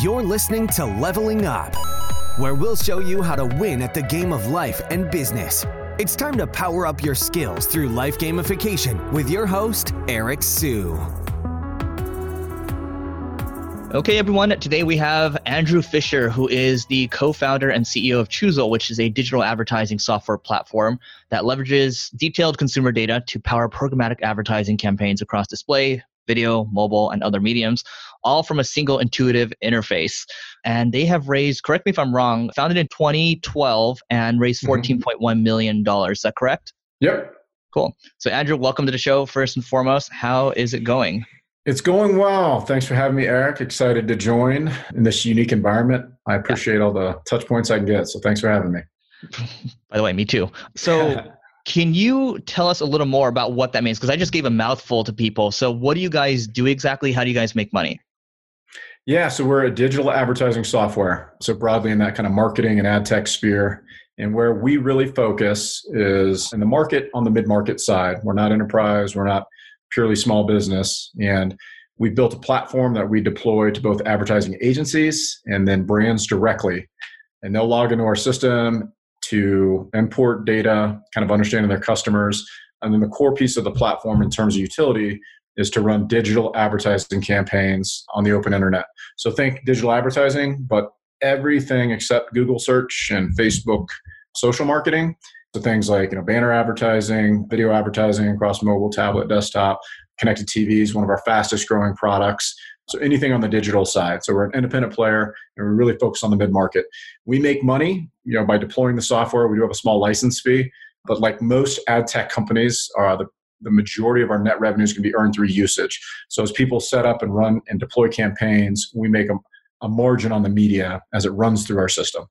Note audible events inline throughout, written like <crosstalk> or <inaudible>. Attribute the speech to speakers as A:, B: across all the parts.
A: You're listening to Leveling Up, where we'll show you how to win at the game of life and business. It's time to power up your skills through life gamification with your host, Eric Siu.
B: Okay, everyone. Today we have Andrew Fischer, who is the co founder and CEO of Choozle, which is a digital advertising software platform that leverages detailed consumer data to power programmatic advertising campaigns across display, video, mobile, and other mediums, all from a single intuitive interface. And they have raised, correct me if I'm wrong, founded in 2012 and raised $14.1 mm-hmm. million. Is that correct?
C: Yep.
B: Cool. So, Andrew, welcome to the show. First and foremost, how is it going?
C: It's going well. Thanks for having me, Eric. Excited to join in this unique environment. I appreciate all the touch points I can get. So, thanks for having me. <laughs>
B: By the way, me too. So, <laughs> Can you tell us a little more about what that means? Because I just gave a mouthful to people. So, what do you guys do exactly? How do you guys make money?
C: Yeah, so we're a digital advertising software. So, broadly in that kind of marketing and ad tech sphere. And where we really focus is in the market on the mid market side. We're not enterprise, we're not purely small business. And we built a platform that we deploy to both advertising agencies and then brands directly. And they'll log into our system to import data, kind of understanding their customers. And then the core piece of the platform in terms of utility is to run digital advertising campaigns on the open internet. So think digital advertising, but everything except Google search and Facebook social marketing. So things like you know banner advertising, video advertising across mobile, tablet, desktop, connected TV is one of our fastest growing products. So anything on the digital side. So we're an independent player and we really focus on the mid market. We make money, you know, by deploying the software. We do have a small license fee, but like most ad tech companies, uh, the the majority of our net revenues can be earned through usage. So as people set up and run and deploy campaigns, we make a, a margin on the media as it runs through our system.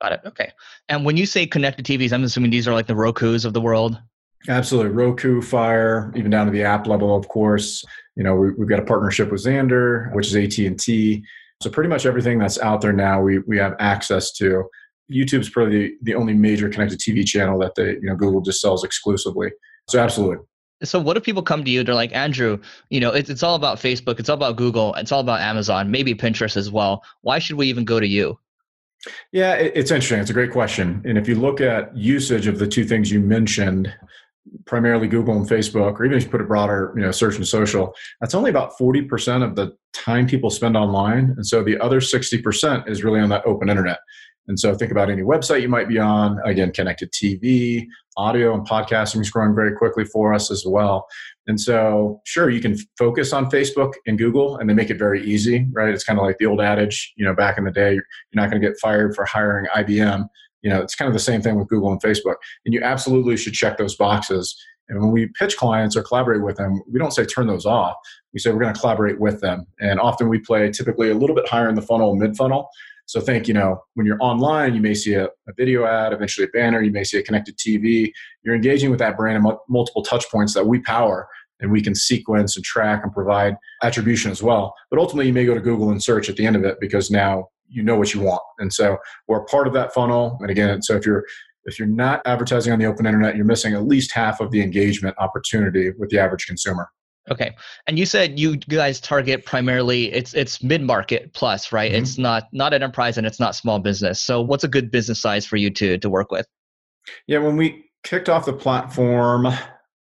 B: Got it. Okay. And when you say connected TVs, I'm assuming these are like the Roku's of the world.
C: Absolutely, Roku, Fire, even down to the app level, of course. You know, we, have got a partnership with Xandr, which is AT and T. So pretty much everything that's out there now, we we have access to. YouTube's probably the, the only major connected TV channel that they, you know, Google just sells exclusively. So absolutely.
B: So what if people come to you? They're like, Andrew, you know, it's, it's all about Facebook, it's all about Google, it's all about Amazon, maybe Pinterest as well. Why should we even go to you?
C: Yeah, it's interesting. It's a great question. And if you look at usage of the two things you mentioned, primarily Google and Facebook, or even if you put it broader, you know, search and social, that's only about 40% of the time people spend online. And so the other 60% is really on that open internet. And so think about any website you might be on, again, connected TV, audio and podcasting is growing very quickly for us as well. And so, sure, you can focus on Facebook and Google and they make it very easy, right? It's kind of like the old adage, you know, back in the day, you're not going to get fired for hiring IBM you know, it's kind of the same thing with Google and Facebook. And you absolutely should check those boxes. And when we pitch clients or collaborate with them, we don't say turn those off. We say we're going to collaborate with them. And often we play typically a little bit higher in the funnel, mid funnel. So think, you know, when you're online, you may see a, a, video ad, eventually a banner, you may see a connected TV. You're engaging with that brand m- multiple touch points that we power and we can sequence and track and provide attribution as well. But ultimately, you may go to Google and search at the end of it because now you know what you want. And so we're part of that funnel. And again, so if you're if you're not advertising on the open internet, you're missing at least half of the engagement opportunity with the average consumer.
B: Okay. And you said you guys target primarily it's it's mid-market plus, right? Mm-hmm. It's not not enterprise and it's not small business. So what's a good business size for you to to work with?
C: Yeah, when we kicked off the platform,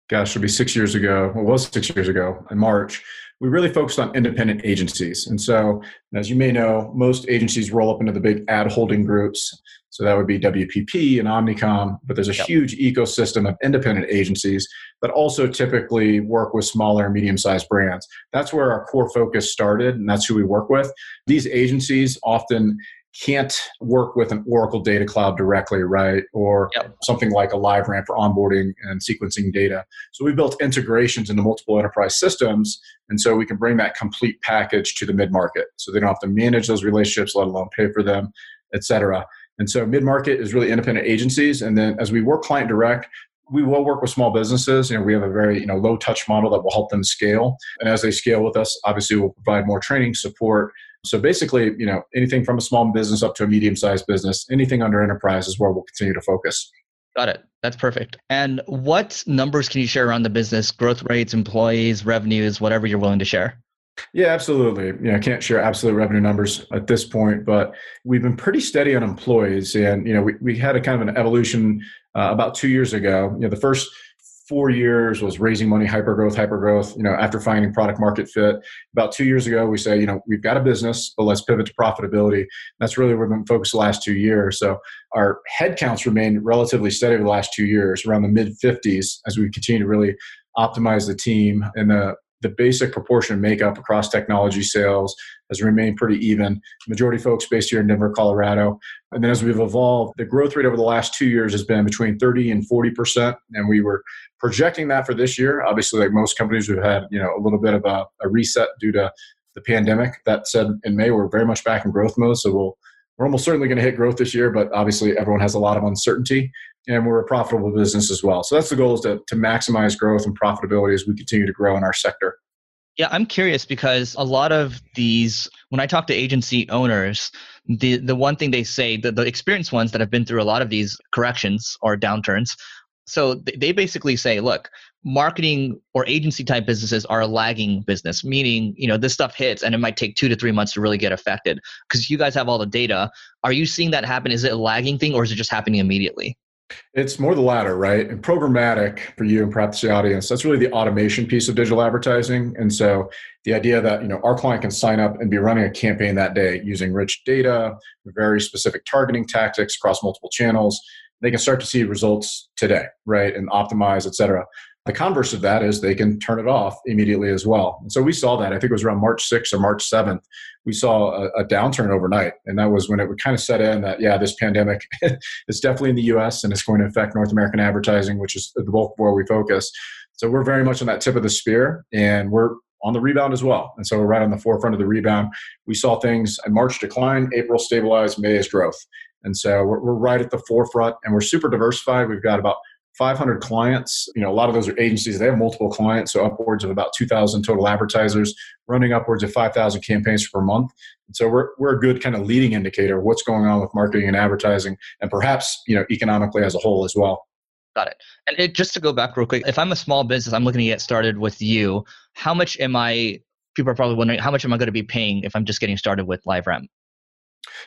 C: gosh, it'll be 6 years ago. Well, it was 6 years ago in March we really focused on independent agencies. And so, as you may know, most agencies roll up into the big ad holding groups. So that would be WPP and Omnicom, but there's a yep. huge ecosystem of independent agencies that also typically work with smaller and medium sized brands. That's where our core focus started, and that's who we work with. These agencies often can't work with an Oracle Data Cloud directly, right? Or yep. something like a LiveRamp for onboarding and sequencing data. So we built integrations into multiple enterprise systems, and so we can bring that complete package to the mid market. So they don't have to manage those relationships, let alone pay for them, et cetera. And so mid market is really independent agencies, and then as we work client direct, we will work with small businesses. You know, we have a very you know low touch model that will help them scale, and as they scale with us, obviously we'll provide more training support so basically, you know, anything from a small business up to a medium-sized business, anything under enterprise is where we'll continue to focus.
B: Got it. That's perfect. And what numbers can you share around the business? Growth rates, employees, revenues, whatever you're willing to share.
C: Yeah, absolutely. You know, I can't share absolute revenue numbers at this point, but we've been pretty steady on employees. And, you know, we, we had a kind of an evolution uh, about two years ago. You know, the first four years was raising money, hyper growth, hyper growth. You know, after finding product market fit, about two years ago, we say, you know, we've got a business, but let's pivot to profitability. That's really where we've been focused the last two years. So our headcounts remained relatively steady over the last two years, around the mid 50s, as we continue to really optimize the team and the the basic proportion of makeup across technology sales has remained pretty even. Majority folks based here in Denver, Colorado. And then as we've evolved, the growth rate over the last two years has been between 30 and 40%. And we were projecting that for this year. Obviously, like most companies, we've had, you know, a little bit of a, a reset due to the pandemic. That said, in May, we're very much back in growth mode. So we'll we're almost certainly going to hit growth this year, but obviously everyone has a lot of uncertainty and we're a profitable business as well. So that's the goal is to, to maximize growth and profitability as we continue to grow in our sector.
B: Yeah, I'm curious because a lot of these, when I talk to agency owners, the the one thing they say, the, the experienced ones that have been through a lot of these corrections or downturns, so they basically say, look, marketing or agency type businesses are a lagging business, meaning you know this stuff hits and it might take two to three months to really get affected because you guys have all the data. Are you seeing that happen? Is it a lagging thing or is it just happening immediately?
C: It's more the latter, right? And programmatic for you and perhaps the audience, that's really the automation piece of digital advertising. And so the idea that, you know, our client can sign up and be running a campaign that day using rich data, very specific targeting tactics across multiple channels, they can start to see results today, right? And optimize, et cetera. The converse of that is they can turn it off immediately as well. And so we saw that. I think it was around March 6th or March 7th. We saw a, a downturn overnight. And that was when it would kind of set in that, yeah, this pandemic <laughs> is definitely in the US and it's going to affect North American advertising, which is the bulk where we focus. So we're very much on that tip of the spear and we're on the rebound as well. And so we're right on the forefront of the rebound. We saw things in March decline, April stabilize, May is growth. And so we're, we're right at the forefront and we're super diversified. We've got about 500 clients. You know, a lot of those are agencies. They have multiple clients, so upwards of about 2,000 total advertisers, running upwards of 5,000 campaigns per month. And so we're we're a good kind of leading indicator of what's going on with marketing and advertising, and perhaps you know economically as a whole as well.
B: Got it. And it, just to go back real quick, if I'm a small business, I'm looking to get started with you. How much am I? People are probably wondering how much am I going to be paying if I'm just getting started with LiveRamp?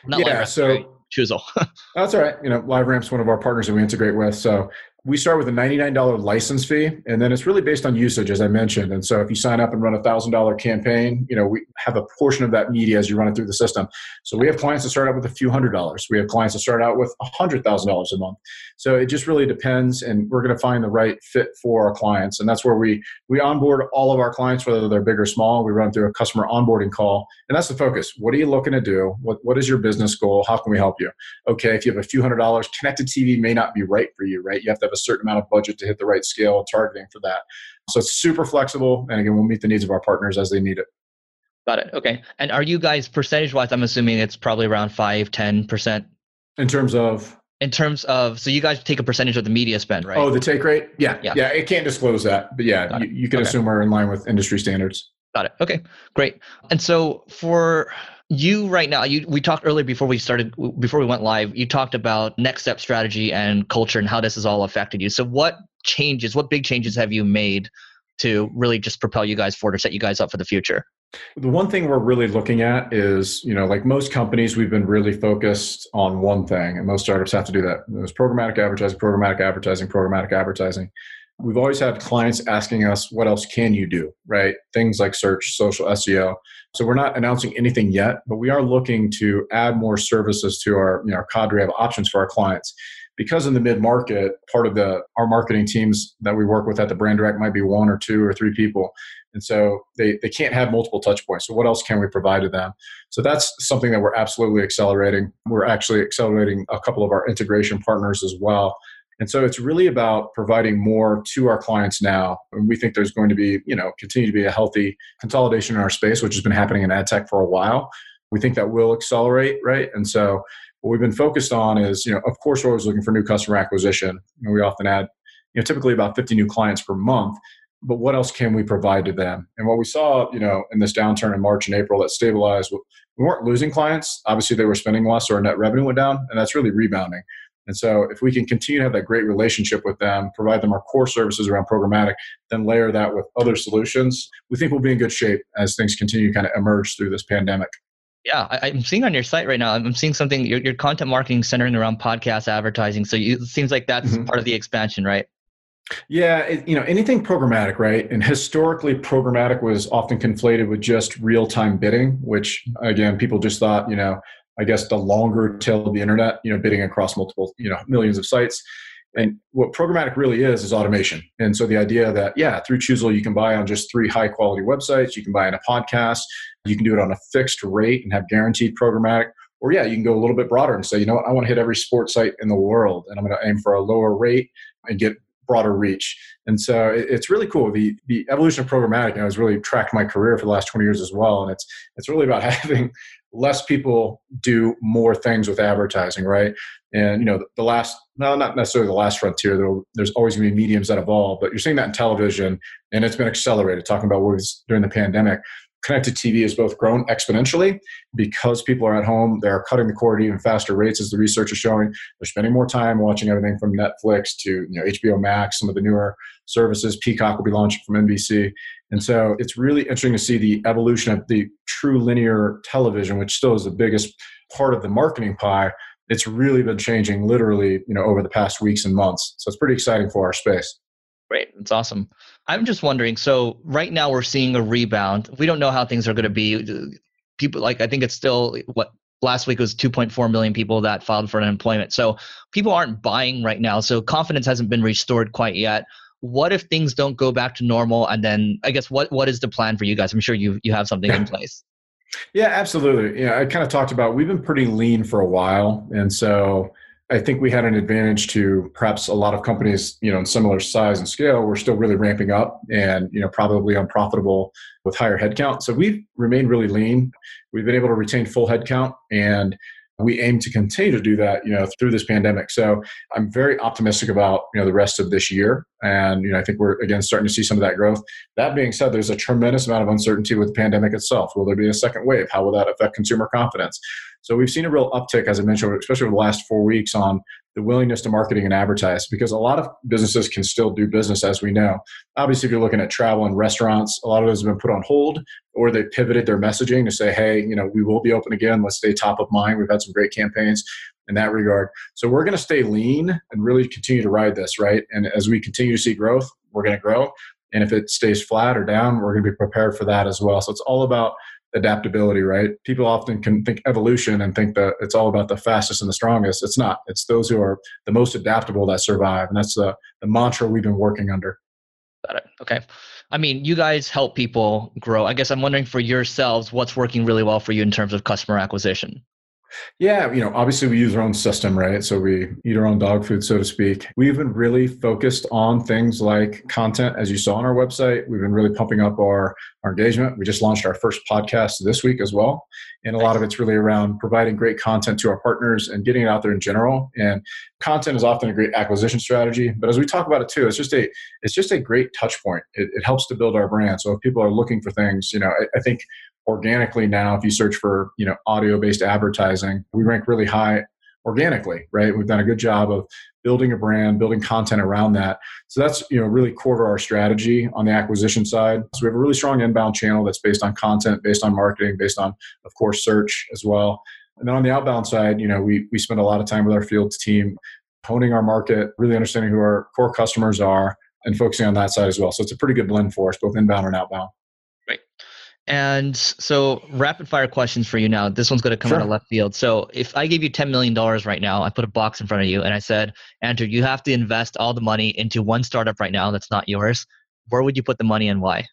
C: Not yeah, LiveRamp, so
B: Choozle. <laughs>
C: that's all right. You know, LiveRamp's one of our partners that we integrate with. So we start with a $99 license fee and then it's really based on usage as i mentioned. And so if you sign up and run a $1000 campaign you know we have a portion of that media as you run it through the system. So we have clients that start out with a few hundred dollars. We have clients that start out with $100000 a month. So it just really depends and we're going to find the right fit for our clients. And that's where we we onboard all of our clients whether they're big or small. We run through a customer onboarding call and that's the focus. What are you looking to do? What, what is your business goal? How can we help you? Okay if you have a few hundred dollars connected tv may not be right for you right? You have to have a certain amount of budget to hit the right scale and targeting for that. So it's super flexible. And again, we'll meet the needs of our partners as they need it.
B: Got it. Okay. And are you guys percentage wise? I'm assuming it's probably around five, 10%.
C: In terms of?
B: In terms of, so you guys take a percentage of the media spend, right?
C: Oh, the take rate? Yeah. Yeah. Yeah. It can't disclose that. But yeah, you, you, can okay. assume we're in line with industry standards.
B: Got it. Okay. Great. And so for you right now you we talked earlier before we started before we went live you talked about next step strategy and culture and how this has all affected you. So what changes what big changes have you made to really just propel you guys forward or set you guys up for the future?
C: The one thing we're really looking at is you know like most companies we've been really focused on one thing and most startups have to do that. It's programmatic advertising programmatic advertising programmatic advertising we've always had clients asking us what else can you do? Right? Things like search social seo so we're not announcing anything yet but we are looking to add more services to our you know our cadre of options for our clients. Because in the mid market part of the our marketing teams that we work with at the brand direct might be one or two or three people. And so they, they can't have multiple touch points. So what else can we provide to them? So that's something that we're absolutely accelerating. We're actually accelerating a couple of our integration partners as well and so it's really about providing more to our clients now. And we think there's going to be, you know, continue to be a healthy consolidation in our space, which has been happening in ad tech for a while. We think that will accelerate, right? And so what we've been focused on is, you know, of course, we're always looking for new customer acquisition. And we often add, you know, typically about 50 new clients per month. But what else can we provide to them? And what we saw, you know, in this downturn in March and April that stabilized, we weren't losing clients. Obviously, they were spending less, so our net revenue went down, and that's really rebounding. And so, if we can continue to have that great relationship with them, provide them our core services around programmatic, then layer that with other solutions, we think we'll be in good shape as things continue to kind of emerge through this pandemic.
B: Yeah, I, am seeing on your site right now. I'm seeing something. Your, your content marketing centering around podcast advertising. So you, it seems like that's mm-hmm. part of the expansion, right?
C: Yeah, it, you know anything programmatic, right? And historically, programmatic was often conflated with just real-time bidding, which again, people just thought, you know, I guess the longer tail of the internet, you know, bidding across multiple, you know, millions of sites. And what programmatic really is is automation. And so the idea that yeah, through Choozle you can buy on just three high quality websites, you can buy on a podcast, you can do it on a fixed rate and have guaranteed programmatic. Or yeah, you can go a little bit broader and say, you know what, I want to hit every sports site in the world, and I'm going to aim for a lower rate and get broader reach. And so it's really cool. The the evolution of programmatic you know, has really tracked my career for the last 20 years as well. And it's it's really about <laughs> having less people do more things with advertising, right? And you know, the, last, no, not necessarily the last frontier. There's always going to be mediums that evolve, but you're seeing that in television, and it's been accelerated. Talking about what was during the pandemic, connected TV has both grown exponentially because people are at home. They're cutting the cord at even faster rates, as the research is showing. They're spending more time watching everything from Netflix to you know HBO Max, some of the newer services. Peacock will be launching from NBC, and so it's really interesting to see the evolution of the true linear television, which still is the biggest part of the marketing pie. It's really been changing literally, you know, over the past weeks and months. So it's pretty exciting for our space.
B: Great. That's awesome. I'm just wondering. So right now we're seeing a rebound. We don't know how things are going to be. People like I think it's still what last week was 2.4 million people that filed for unemployment. So people aren't buying right now. So confidence hasn't been restored quite yet. What if things don't go back to normal? And then I guess what what is the plan for you guys? I'm sure you you have something in <laughs> place.
C: Yeah, absolutely. Yeah, I kind of talked about we've been pretty lean for a while, and so I think we had an advantage to perhaps a lot of companies, you know, in similar size and scale, we're still really ramping up and, you know, probably unprofitable with higher headcount. So we've remained really lean. We've been able to retain full headcount and we aim to continue to do that, you know, through this pandemic. So I'm very optimistic about, you know, the rest of this year. And, you know, I think we're again starting to see some of that growth. That being said, there's a tremendous amount of uncertainty with the pandemic itself. Will there be a second wave? How will that affect consumer confidence? So we've seen a real uptick, as I mentioned, especially over the last four weeks, on the willingness to marketing and advertise because a lot of businesses can still do business as we know. Obviously, if you're looking at travel and restaurants, a lot of those have been put on hold or they pivoted their messaging to say, hey, you know, we will be open again. Let's stay top of mind. We've had some great campaigns in that regard. So we're going to stay lean and really continue to ride this, right? And as we continue to see growth, we're going to grow. And if it stays flat or down, we're going to be prepared for that as well. So it's all about adaptability, right? People often can think evolution and think that it's all about the fastest and the strongest. It's not. It's those who are the most adaptable that survive. And that's the, the mantra we've been working under.
B: Got it. Okay. I mean, you guys help people grow. I guess I'm wondering for yourselves, what's working really well for you in terms of customer acquisition?
C: Yeah, you know, obviously we use our own system, right? So we eat our own dog food, so to speak. We've been really focused on things like content, as you saw on our website. We've been really pumping up our, our engagement. We just launched our first podcast this week as well. And a lot of it's really around providing great content to our partners and getting it out there in general. And content is often a great acquisition strategy. But as we talk about it too, it's just a it's just a great touch point. It, it helps to build our brand. So if people are looking for things, you know, I, I think organically now if you search for you know audio based advertising we rank really high organically right? We've done a good job of building a brand building content around that. So that's you know really core to our strategy on the acquisition side. So we have a really strong inbound channel that's based on content based on marketing based on of course search as well. And then on the outbound side you know we, we spend a lot of time with our field team honing our market really understanding who our core customers are and focusing on that side as well. So it's a pretty good blend for us both inbound and outbound
B: and so, rapid fire questions for you now. This one's going to come sure. out of left field. So, if I gave you $10 million right now, I put a box in front of you and I said, Andrew, you have to invest all the money into one startup right now that's not yours. Where would you put the money and why?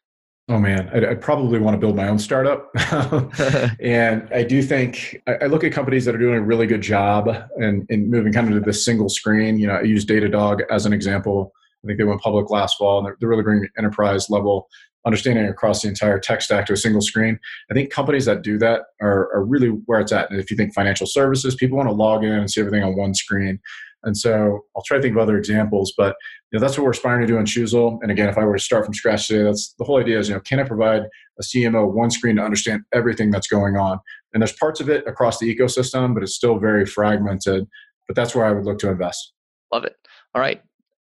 C: Oh man, I'd, I'd probably want to build my own startup. <laughs> <laughs> and I do think I, I, look at companies that are doing a really good job and, and moving kind of to this single screen. You know, I use Datadog as an example. I think they went public last fall and they're, they're really bringing enterprise level understanding across the entire tech stack to a single screen. I think companies that do that are, are really where it's at. And if you think financial services, people want to log in and see everything on one screen. And so I'll try to think of other examples, but you know, that's what we're aspiring to do in Choozle. And again, if I were to start from scratch today, that's the whole idea is, you know, can I provide a CMO one screen to understand everything that's going on? And there's parts of it across the ecosystem, but it's still very fragmented but that's where I would look to invest.
B: Love it. All right.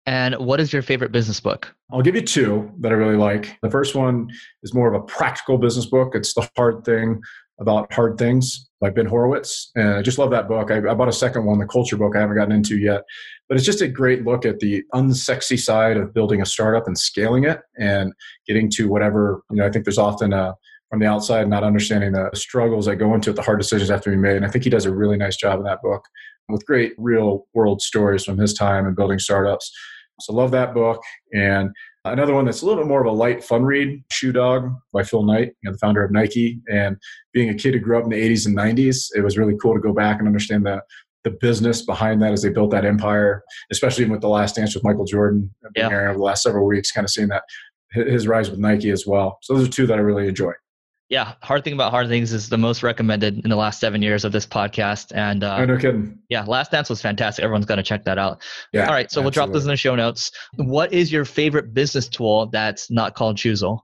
B: And what is your favorite business book?
C: I'll give you two that I really like. The first one is more of a practical business book. It's The Hard Thing About Hard Things by Ben Horowitz. And I just love that book. I, I bought a second one, the culture book, I haven't gotten into yet. But it's just a great look at the unsexy side of building a startup and scaling it and getting to whatever, you know, I think there's often a from the outside, not understanding the struggles that go into it, the hard decisions have to be made. And I think he does a really nice job in that book with great real world stories from his time in building startups. So love that book. And another one that's a little bit more of a light fun read, Shoe Dog by Phil Knight, you know, the founder of Nike. And being a kid who grew up in the 80s and 90s, it was really cool to go back and understand the the business behind that as they built that empire, especially with the last dance with Michael Jordan yeah. over the last several weeks, kind of seeing that his rise with Nike as well. So those are two that I really enjoy
B: yeah, hard thing about hard things is the most recommended in the last seven years of this podcast. And uh,
C: no kidding.
B: Yeah, Last Dance was fantastic. Everyone's got to check that out.
C: Yeah.
B: All right, so absolutely. we'll drop this in the show notes. What is your favorite business tool that's not called Choozle?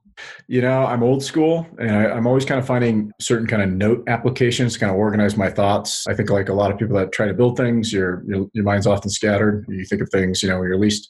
C: You know, I'm old school, and I, am always kind of finding certain kind of note applications to kind of organize my thoughts. I think like a lot of people that try to build things, your your, your mind's often scattered. You think of things, you know, you're least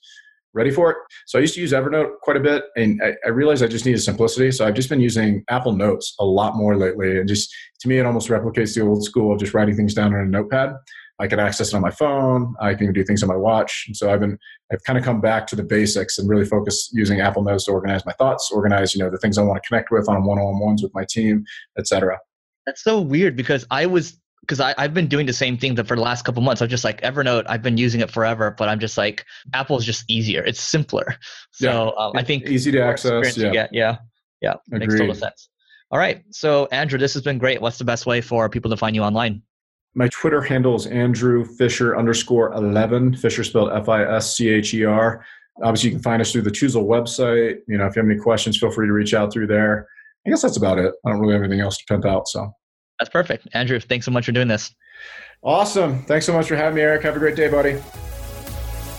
C: ready for it. So I used to use Evernote quite a bit, and I, I, realized I just needed simplicity. So I've just been using Apple Notes a lot more lately, and just to me, it almost replicates the old school of just writing things down on a notepad. I can access it on my phone. I can do things on my watch. And so I've been, I've kind of come back to the basics and really focus using Apple Notes to organize my thoughts, organize, you know, the things I want to connect with on one-on-ones with my team, etc.
B: That's so weird because I was because I've been doing the same thing that for the last couple months. I'm just like Evernote. I've been using it forever, but I'm just like Apple's just easier. It's simpler. So yeah. um, I think
C: easy to access.
B: Yeah. Get, yeah, yeah, Agreed. makes total sense. All right, so Andrew, this has been great. What's the best way for people to find you online?
C: My Twitter handle is Andrew Fischer underscore eleven. Fischer spelled F I S C H E R. Obviously, you can find us through the Choozle website. You know, if you have any questions, feel free to reach out through there. I guess that's about it. I don't really have anything else to pimp out. So
B: that's perfect. Andrew, thanks so much for doing this.
C: Awesome. Thanks so much for having me, Eric. Have a great day, buddy.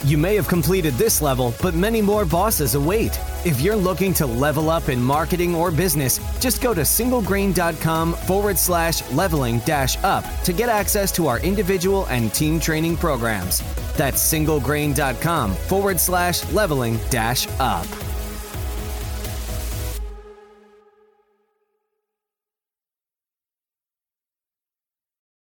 A: You may have completed this level, but many more bosses await. If you're looking to level up in marketing or business, just go to singlegrain.com forward slash leveling dash up to get access to our individual and team training programs. That's singlegrain.com forward slash leveling dash up.